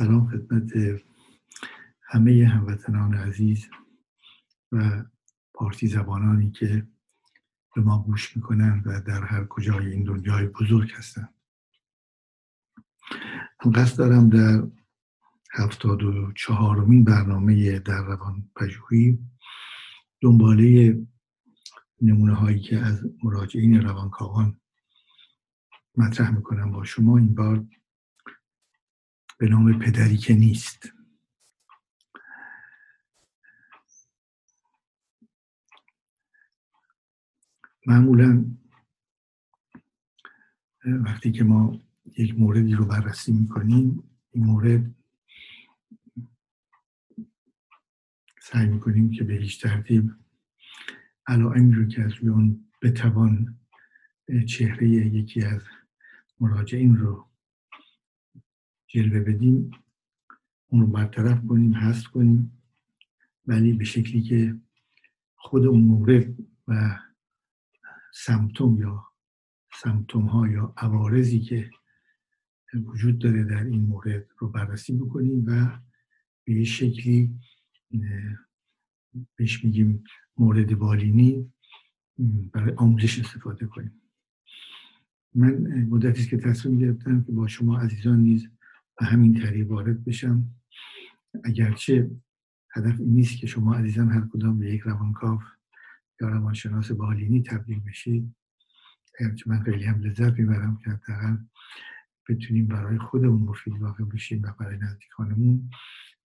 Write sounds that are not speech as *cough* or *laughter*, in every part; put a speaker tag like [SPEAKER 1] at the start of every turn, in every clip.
[SPEAKER 1] سلام خدمت همه هموطنان عزیز و پارتی زبانانی که به ما گوش می‌کنن و در هر کجای این دنیای بزرگ هستن. من قصد دارم در هفتاد و چهارمین برنامه در روان پژوهی دنباله نمونه هایی که از مراجعین روانکاوان مطرح می‌کنم با شما این بار. به نام پدری که نیست. معمولا وقتی که ما یک موردی رو بررسی می‌کنیم این مورد سعی می‌کنیم که به هیچ ترتیب علائمی رو که از روی اون بتوان چهره یکی از مراجعین رو جلوه بدیم اون رو برطرف کنیم حذف کنیم. ولی به شکلی که خود اون مورد و سمتوم یا سمتوم ها یا عوارضی که وجود داره در این مورد رو بررسی بکنیم و به شکلی بهش میگیم مورد بالینی برای آموزش استفاده کنیم. من مدتی که تصمیم گرفتم که با شما عزیزان نیز به همین طریق وارد بشم. اگرچه هدف این نیست که شما عزیزان هر کدام به یک روانکاو یا روانشناس بالینی تبدیل بشید. اگرچه من خیلی هم لذت می‌برم که حداقل بتونیم برای خودمون مفید واقع بشیم و برای نزدیکانمون.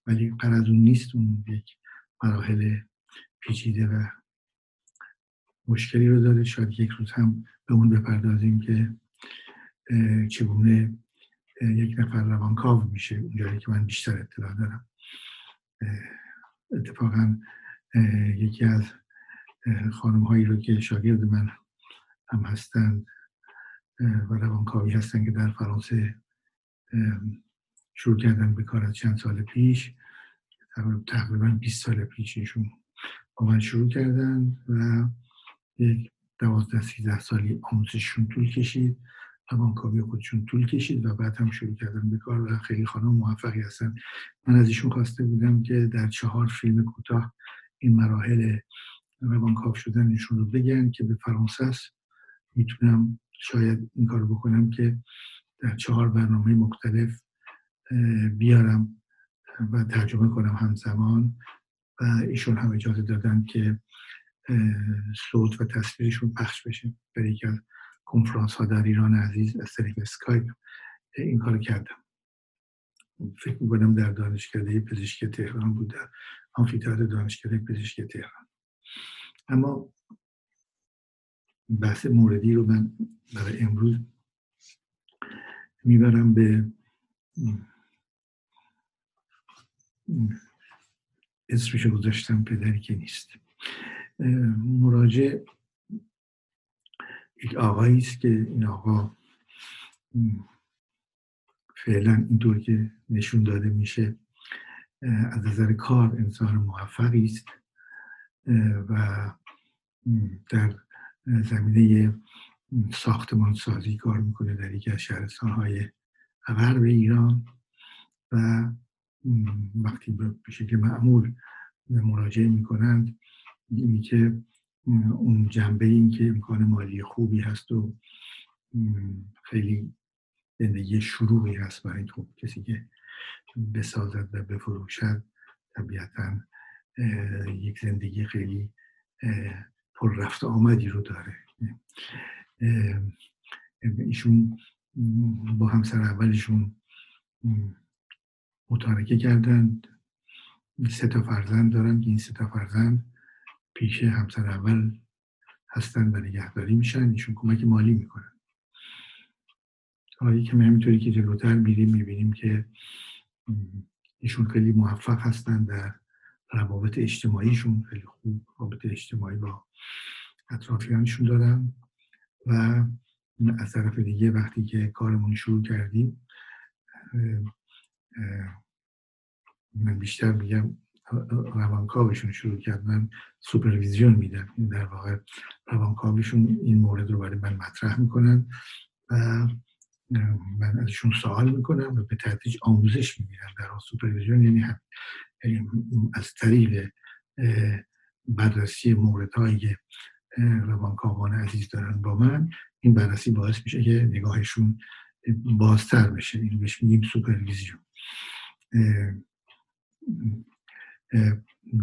[SPEAKER 1] ولی قرض اون نیست اون یک مراحل پیچیده و مشکلی رو داره. شاید یک روز هم به اون بپردازیم که چگونه یک نفر روانکاو میشه اونجایی که من بیشتر اطلاع دارم. اتفاقا یکی از خانم هایی رو که شاگرد من هم هستند و روانکاوی هستن که در فرانسه شروع کردن به کار از چند سال پیش تقریبا 20 سال پیش ایشون با من شروع کردن و یک دوازده سیزده سالی آموزششون طول کشید. روانکاوی خودشون طول کشید و بعد هم شروع کردن به کار و خیلی خانم موفقی هستن. من از ایشون خواسته بودم که در چهار فیلم کوتاه این مراحل روانکاو شدنشون رو بگن که به فرانسه است. می‌تونم شاید این کار بکنم که در چهار برنامه مختلف بیارم و ترجمه کنم همزمان و ایشون هم اجازه دادن که صوت و تصویرشون پخش بشه. برای یکی کنفرانس ها در ایران عزیز از طریق اسکایپ این کار کردم. فکر می‌کنم در دانشکده پزشکی تهران بود در دانشکده پزشکی تهران. اما بحث موردی رو من برای امروز می‌برم به اسمش گذاشتم پدری که نیست. مراجع یک آقایی است که این آقا فعلا اینطور که نشون داده میشه از نظر کار انسان موفقی است و در زمینه ساختمان سازی کار می‌کنه در یکی از شهرستان های غرب ایران و وقتی به شکل معمول مراجعه می‌کنند اینی که اون جنبه این که امکان مالی خوبی هست و خیلی زندگی شروعی هست برای تو کسی که بسازد و بفروشد طبیعتا یک زندگی خیلی پر رفت آمدی رو داره. ایشون با همسر اولشون متارکه کردند. سه تا فرزند دارن که این سه تا فرزند پیش همسر اول هستن و نگهداری میشن ایشون کمک مالی می‌کنن. حالا که همینطوری که جلوتر میریم می‌بینیم که ایشون خیلی موفق هستن در روابط اجتماعیشون خیلی خوب رابط اجتماعی با اطرافیانشون دارن و از طرف دیگه وقتی که کارمون شروع کردیم من بیشتر میگم روانکاوشون شروع کرد. من supervision میدم. در واقع روانکاوشون این مورد رو برای من مطرح می‌کنن و من ازشون سوال می‌کنم و به تدریج آموزش می‌گیرم. در supervision یعنی هم یعنی از طریق بررسی موردهایی که روانکاوان عزیز دارن با من. این بررسی باعث میشه که نگاهشون بازتر بشه. این بهش میگیم supervision.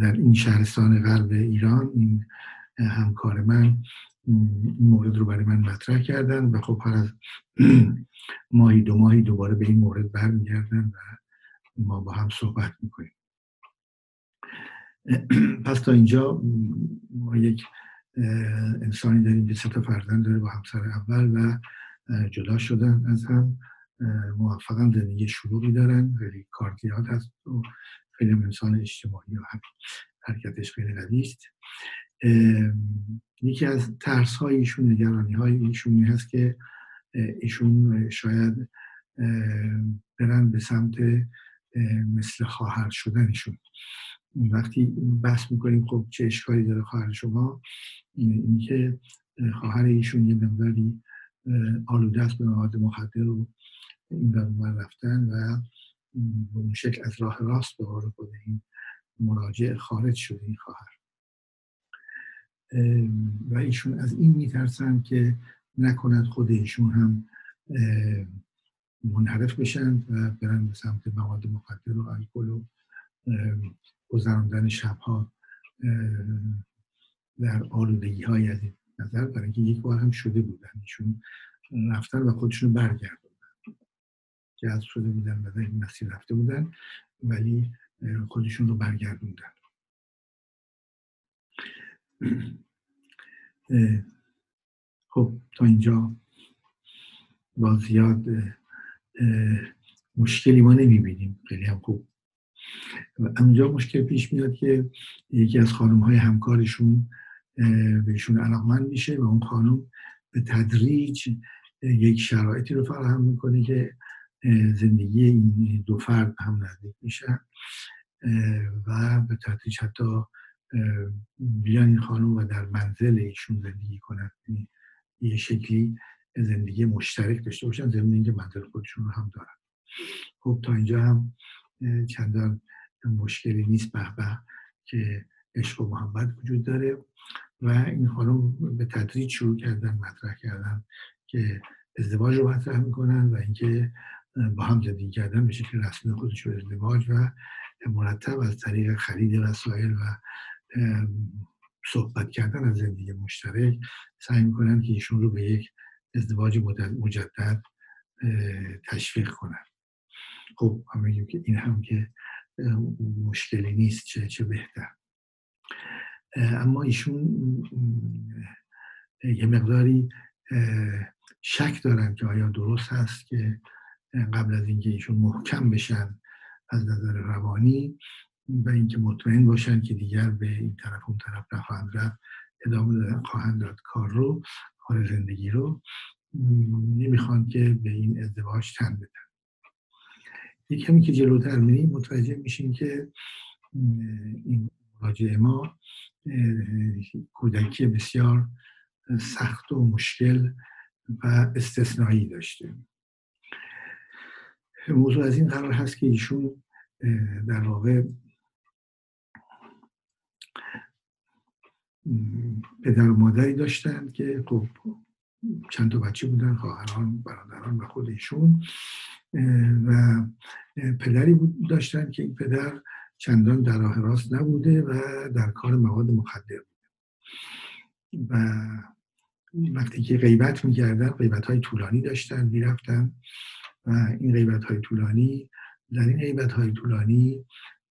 [SPEAKER 1] در این شهرستان غرب ایران این همکار من این مورد رو برای من مطرح کردن و خب هر از *clears throat* ماهی دو ماهی دوباره به این مورد برمیگردن و ما با هم صحبت می‌کنیم. *clears throat* پس تا اینجا ما یک انسانی داریم که تا فرزند داره با همسر اول و جدا شدن از هم. موفقا زندگی شروعی دارن. خیلی کارتیات هست و خیلی انسان اجتماعی و حرکتش قوی است یکی از ترس های ایشون نگرانی های ایشون هست که ایشون شاید برن به سمت مثل خواهر شدنشون. وقتی بحث می‌کنیم خب چه اشکالی داره خواهر شما؟ اینکه خواهر ایشون یه مقداری آلوده است به مواد مخدر و این رفتن و به اون شکل از راه راست به خود این مراجع خارج شده این خواهر و ایشون از این میترسن که نکند خود ایشون هم منحرف بشن و برن به سمت مواد مخدر و الکل و گذراندن شبها در آلودگی های از این نظر برای اینکه یک بار هم شده بودن. ایشون رفتن و خودشون برگردوندن جذب شده بودن و در این مسیر رفته بودن ولی خودشون رو برگردوندن. *clears throat* خب تا اینجا با زیاد مشکلی ما نمی‌بینیم. خیلی هم خوب. و اونجا مشکل پیش میاد که یکی از خانم های همکارشون بهشون علاقمند میشه و اون خانم به تدریج یک شرایطی رو فراهم می‌کنه که زندگی این دو فرد هم نزدیک میشن و به تدریج حتی بیان این خانم و در منزل ایشون زندگی کنن. یعنی یه شکلی زندگی مشترک داشته باشن ضمن اینکه منزل خودشون رو هم دارن. خب تا اینجا هم چندان مشکلی نیست به که عشق و محبت وجود داره. و این خانم به تدریج شروع کردن مطرح کردن که ازدواج رو مطرح می‌کنن و اینکه با هم زندگی کردن به شکل رسمی خودش ازدواج و مرتب از طریق خرید وسایل و صحبت کردن از زندگی مشترک سعی می‌کنن که ایشون رو به یک ازدواج مجدد تشویق کنن. خب هم که این هم که مشکلی نیست چه چه بهتر. اما ایشون یه مقداری شک دارن که آیا درست هست که قبل از اینکه ایشون محکم بشن از نظر روانی و اینکه مطمئن باشن که دیگر به این طرف اون طرف نخواهند رفت ادامه خواهند داد کار رو کار زندگی رو. نمی‌خوان که به این ازدواج تن بدن. یک کمی که جلوتر میریم متوجه میشیم که این مراجع ما کودکی بسیار سخت و مشکل و استثنایی داشته. موضوع از این قرار هست که ایشون در واقع پدر و مادری داشتن که خب چند تا بچه بودن خواهران برادران و خود ایشون. و پدری بود داشتن که این پدر چندان در راه راست نبوده و در کار مواد مخدر بوده. و وقتی که غیبت می‌کردن غیبت های طولانی داشتن می‌رفتن. و این غیبت های طولانی در این غیبت های طولانی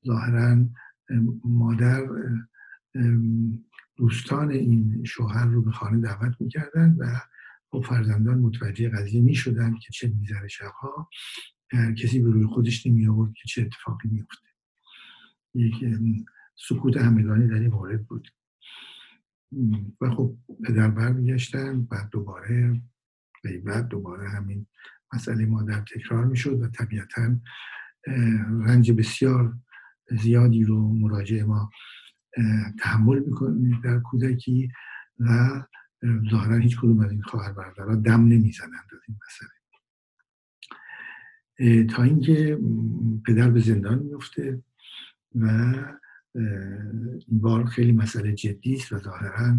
[SPEAKER 1] ظاهرا مادر دوستان این شوهر رو به خانه دعوت می‌کردن و خب فرزندان متوجه قضیه می شدن که چه میذره شبها کسی به روی خودش نمی آورد که چه اتفاقی میفته یک سکوت همگانی در این مورد بود. و خب پدر برمیگشتن بعد دوباره بعد دوباره همین مسئله مادر تکرار می‌شد و طبیعتا رنج بسیار زیادی رو مراجع ما تحمل می‌کنه در کودکی و ظاهرا هیچ کدوم از این خواهر برادرها دم نمی‌زنند از این مسئله. تا اینکه پدر به زندان میفته و این بار خیلی مسئله جدی است و ظاهرا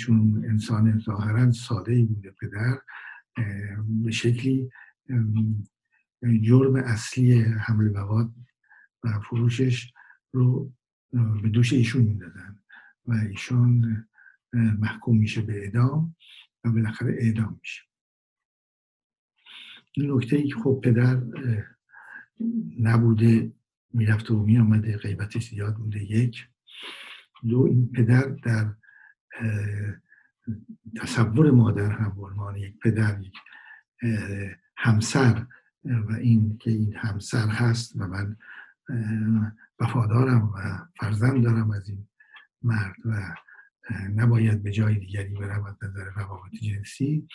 [SPEAKER 1] چون انسان ظاهرا ساده ای بوده پدر به شکلی جرم اصلی حمل مواد و فروشش رو به دوش ایشون می‌دادن و ایشون محکوم میشه به اعدام و بالاخره اعدام میشه. این نکته ای که خب پدر نبوده می‌رفته و میامده غیبتش زیاد بوده یک. دو این پدر در تصور مادر هم عنوان یک پدر یک همسر و این که این همسر هست و من وفادارم و فرزند دارم از این مرد و نباید به جای دیگری برم از نظر روابط جنسی.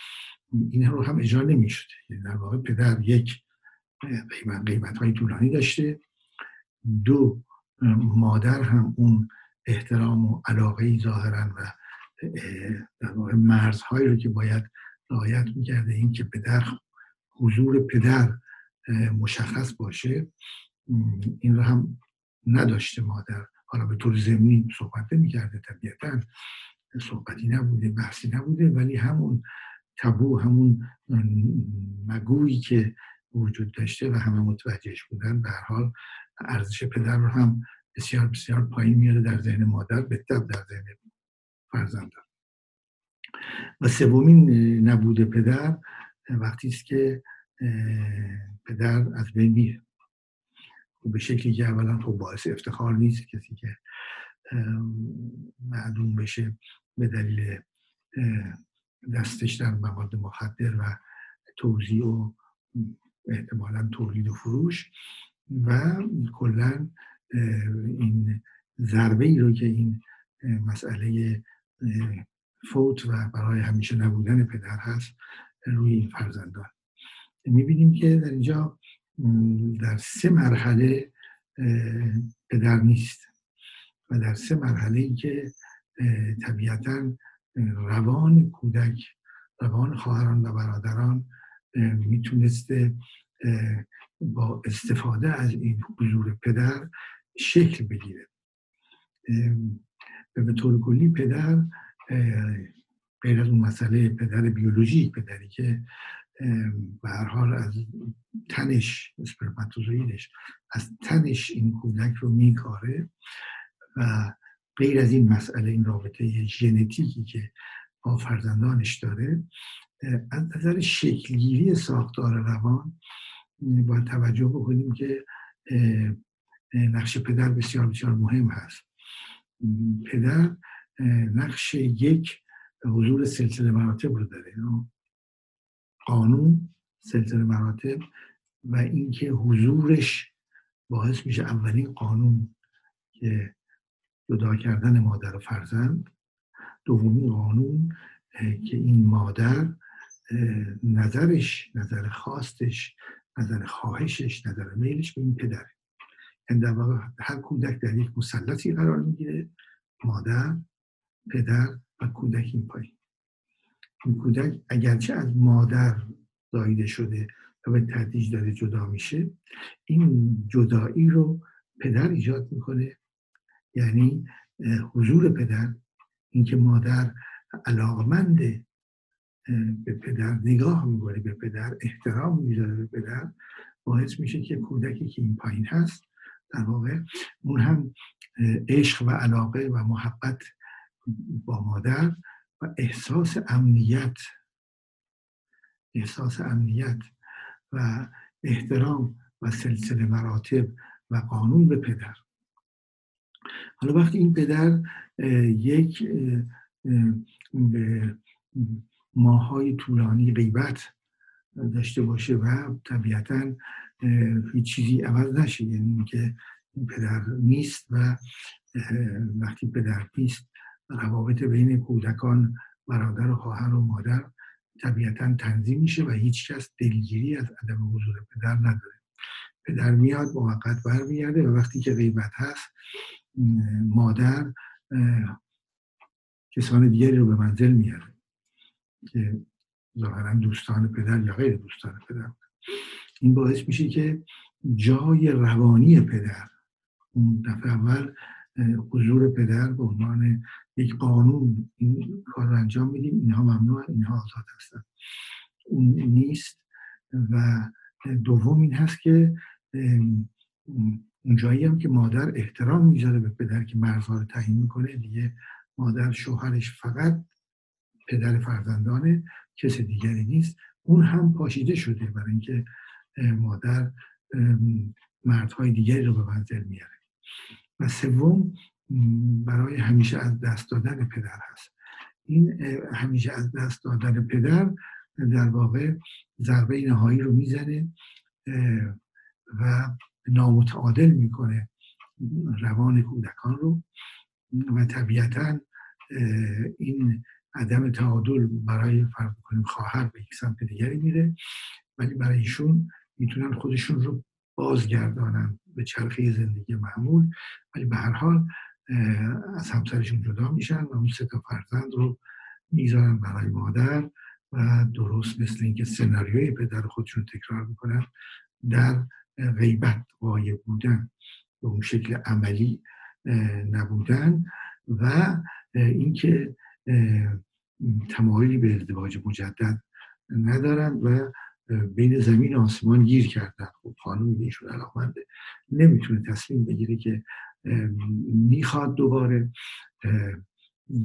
[SPEAKER 1] این رو هم اجرا نمی شده یعنی در واقع پدر یک قیمت, قیمت های طولانی داشته. دو مادر هم اون احترام و علاقه ای ظاهرا و در واقع مرزهایی رو که باید رعایت می‌کرده این که پدر حضور پدر مشخص باشه این رو هم نداشته مادر. حالا به طور زمینی صحبت نمی‌کرده طبیعتا صحبتی نبوده بحثی نبوده ولی همون تبو همون مگویی که وجود داشته و همه متوجهش بودن به حال ارزش پدر رو هم بسیار بسیار پایین میاره در ذهن مادر به در ذهن فرزندان و سومین نبود پدر وقتی است که پدر از بین میره. خب به شکلی که اولا خب باعث افتخار نیست کسی که معلوم بشه به دلیل دستش در مواد مخدر و توضیح و احتمالا تولید و فروش و کلا این ضربه ای رو که این مسئله فوت و برای همیشه نبودن پدر هست روی این فرزندان. می‌بینیم که در اینجا در سه مرحله پدر نیست و در سه مرحله ای که طبیعتا روان کودک روان خواهران و برادران می‌تونسته با استفاده از این حضور پدر شکل بگیره. به طور کلی پدر غیر از اون مسئله پدر بیولوژی پدری که به هر حال از تنش اسپرماتوزویدش از تنش این کودک رو میکاره و غیر از این مسئله این رابطه ژنتیکی که با فرزندانش داره از نظر شکلگیری ساختار روان باید توجه بکنیم که نقش پدر بسیار بسیار مهم هست. پدر نقش یک حضور سلسله مراتب رو داره قانون سلسله مراتب و اینکه حضورش باعث میشه اولین قانون که جدا کردن مادر و فرزند. دومین قانون که این مادر نظرش نظر خواستش نظر خواهشش نظر میلش به این پدره. در واقع هر کودک در یک مسلطی قرار می‌گیره مادر پدر و کودک این پایین. این کودک اگرچه از مادر زایده شده و به تدریج داره جدا میشه این جدایی رو پدر ایجاد می‌کنه. یعنی حضور پدر اینکه مادر علاقمند به پدر نگاه می‌کنه به پدر احترام می‌ذاره به پدر باعث میشه که کودکی که این پایین هست در واقع اون هم عشق و علاقه و محبت با مادر و احساس امنیت. احساس امنیت و احترام و سلسله مراتب و قانون به پدر. حالا وقتی این پدر یک ماهای طولانی غیبت داشته باشه و طبیعتا هیچ چیزی عوض نشه. یعنی اینکه این پدر نیست و وقتی پدر نیست روابط بین کودکان برادر و خواهر و مادر طبیعتا تنظیم میشه و هیچ کس دلگیری از عدم حضور پدر نداره. پدر میاد موقت برمیگرده و وقتی که غیبت هست مادر کسان دیگری رو به منزل میاره که ظاهرا دوستان پدر یا غیر دوستان پدر. این باعث میشه که جای روانی پدر اون دفعه اول حضور پدر به عنوان یک قانون این کار انجام میدیم اینها ممنوع اینها آزاد هستن. اون نیست و دوم این هست که اون جایی هم که مادر احترام می‌ذاره به پدر که مرزها رو تعیین می‌کنه دیگه مادر شوهرش فقط پدر فرزندانه کس دیگری نیست. اون هم پاشیده شده برای اینکه مادر مردهای دیگری رو به منزل میاره. و سوم برای همیشه از دست دادن پدر هست. این همیشه از دست دادن پدر در واقع ضربه نهایی رو می‌زنه و نامتعادل می‌کنه روان کودکان رو. و طبیعتا این عدم تعادل برای فرض کنیم خواهر به یک سمت دیگری میره. ولی برای ایشون می‌تونن خودشون رو بازگردانن به چرخه زندگی معمول ولی به هر حال از همسرشون جدا میشن و اون سه تا فرزند رو می‌ذارن برای مادر و درست مثل اینکه سناریوی پدر خودشون تکرار می‌کنن در غیبت غایب بودن. به اون شکل عملی نبودن و اینکه تمایلی به ازدواج مجدد ندارن و بین زمین آسمان گیر کردن. خب خانم ایشون علاقمنده نمی‌تونه تصمیم بگیره که می‌خواد دوباره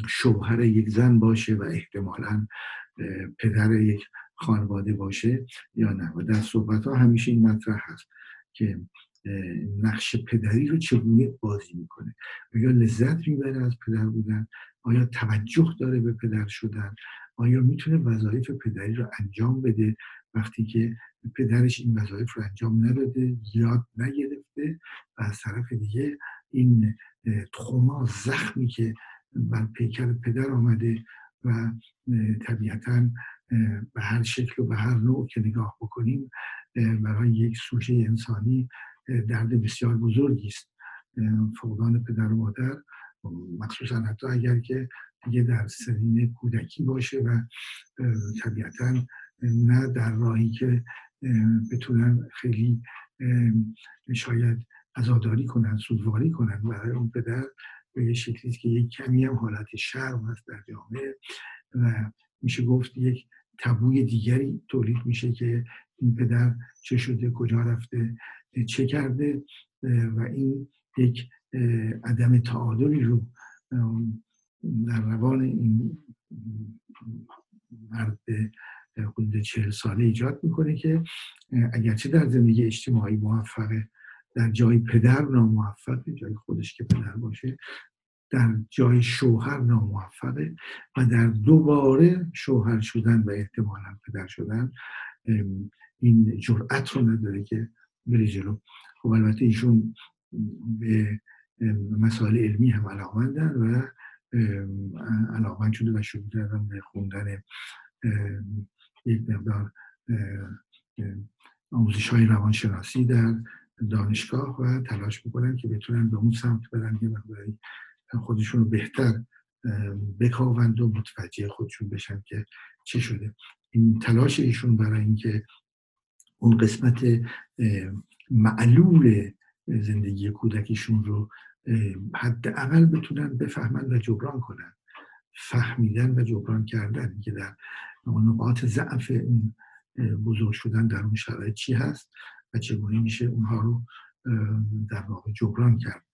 [SPEAKER 1] شوهر یک زن باشه و احتمالا پدر یک خانواده باشه یا نه. و در صحبت ها همیشه این مطرح هست که نقش پدری رو چگونه بازی می‌کنه. یا لذت می‌بره از پدر بودن؟ آیا توجه داره به پدر شدن؟ آیا می‌تونه وظایف پدری رو انجام بده؟ وقتی که پدرش این وظایف رو انجام نداده یاد نگرفته و از طرف دیگه این تخما زخمی که بر پیکر پدر آمده و طبیعتا به هر شکل و به هر نوع که نگاه بکنیم برای یک سوژه انسانی درد بسیار بزرگی است. فقدان پدر و مادر مخصوصا حتی اگر که دیگه در سنین کودکی باشه و طبیعتا نه در راهی که بتونن خیلی شاید ازاداری کنن سودواری کنن برای اون پدر به یه شکلی که یک کمی هم حالت شرم هست در جامعه و میشه گفت یک تبوی دیگری تولید میشه که این پدر چه شده کجا رفته چه کرده و این یک عدم تعادلی رو در روان این مرد حدود چهل ساله ایجاد می‌کنه که اگرچه در زندگی اجتماعی موفقه در جای پدر ناموفقه جای خودش که پدر باشه در جای شوهر ناموفقه و در دوباره شوهر شدن و احتمالا پدر شدن این جرأت رو نداره که بره جلو. خب البته ایشون به مسائل علمی هم علاقمندن و علاقمند شده و شروع کردن به خوندن یک مقدار آموزش های روانشناسی در دانشگاه و تلاش می‌کنن که بتونن به اون سمت برن که خودشون رو بهتر بکاوند و متوجه خودشون بشن که چه شده. این تلاش ایشون برای اینکه اون قسمت معلول زندگی کودکیشون رو حداقل بتونن بفهمن و جبران کنن. فهمیدن و جبران کردن که در نقاط ضعف اون بزرگ شدن در اون شرایط چی هست و چگونه میشه اونها رو در واقع جبران کرد.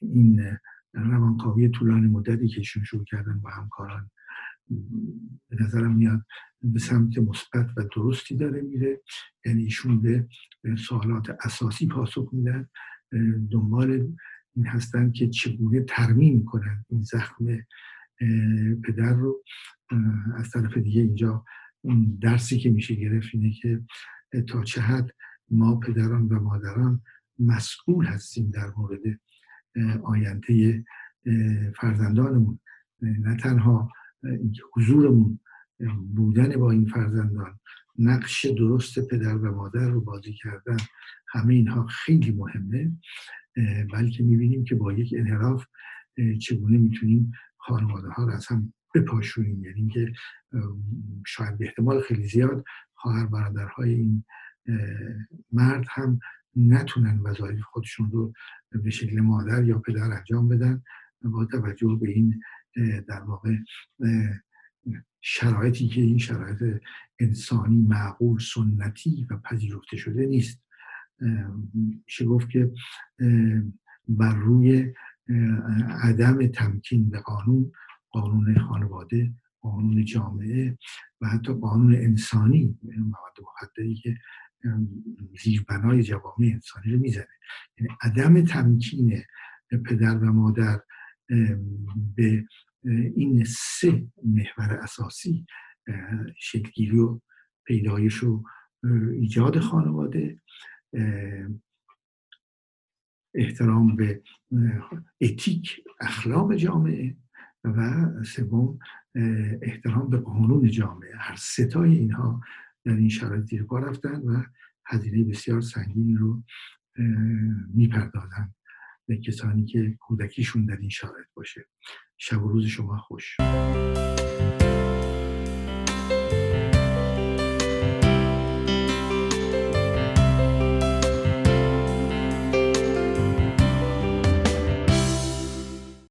[SPEAKER 1] این روانکاوی طولانی مدتی که ایشون شروع کردن با همکاران به نظرم میاد به سمت مثبت و درستی داره میره. یعنی ایشون به سوالات اساسی پاسخ میدن. دنبال این هستن که چگونه ترمیم کنن این زخم پدر رو از طرف دیگه اینجا درسی که میشه گرفت اینه که تا چه حد ما پدران و مادران مسئول هستیم در مورد آینده فرزندانمون. نه تنها حضورمون بودن با این فرزندان نقش درست پدر و مادر رو بازی کردن همه اینها خیلی مهمه. بلکه می‌بینیم که با یک انحراف چگونه می‌تونیم خانواده ها رو از هم بپاشونیم یعنی که شاید به احتمال خیلی زیاد خواهر برادرهای این مرد هم نتونن وظایف خودشون رو به شکل مادر یا پدر انجام بدن با توجه به این در واقع شرایطی که این شرایط انسانی معقول سنتی و پذیرفته شده نیست. میشه گفت که بر روی عدم تمکین به قانون قانون خانواده قانون جامعه و حتی قانون انسانی. مواد مخدری که زیربنای جوامع انسانی رو می‌زنه. یعنی عدم تمکین پدر و مادر به این سه محور اساسی شکلگیری و پیدایش و ایجاد خانواده احترام به اتیک اخلاق جامعه و سوم احترام به قانون جامعه. هر ستای اینها در این شرایط زیر رفتن و هزینه بسیار سنگینی رو می‌پردازن به کسانی که کودکیشون در این شرایط باشه. شب و روز شما خوش.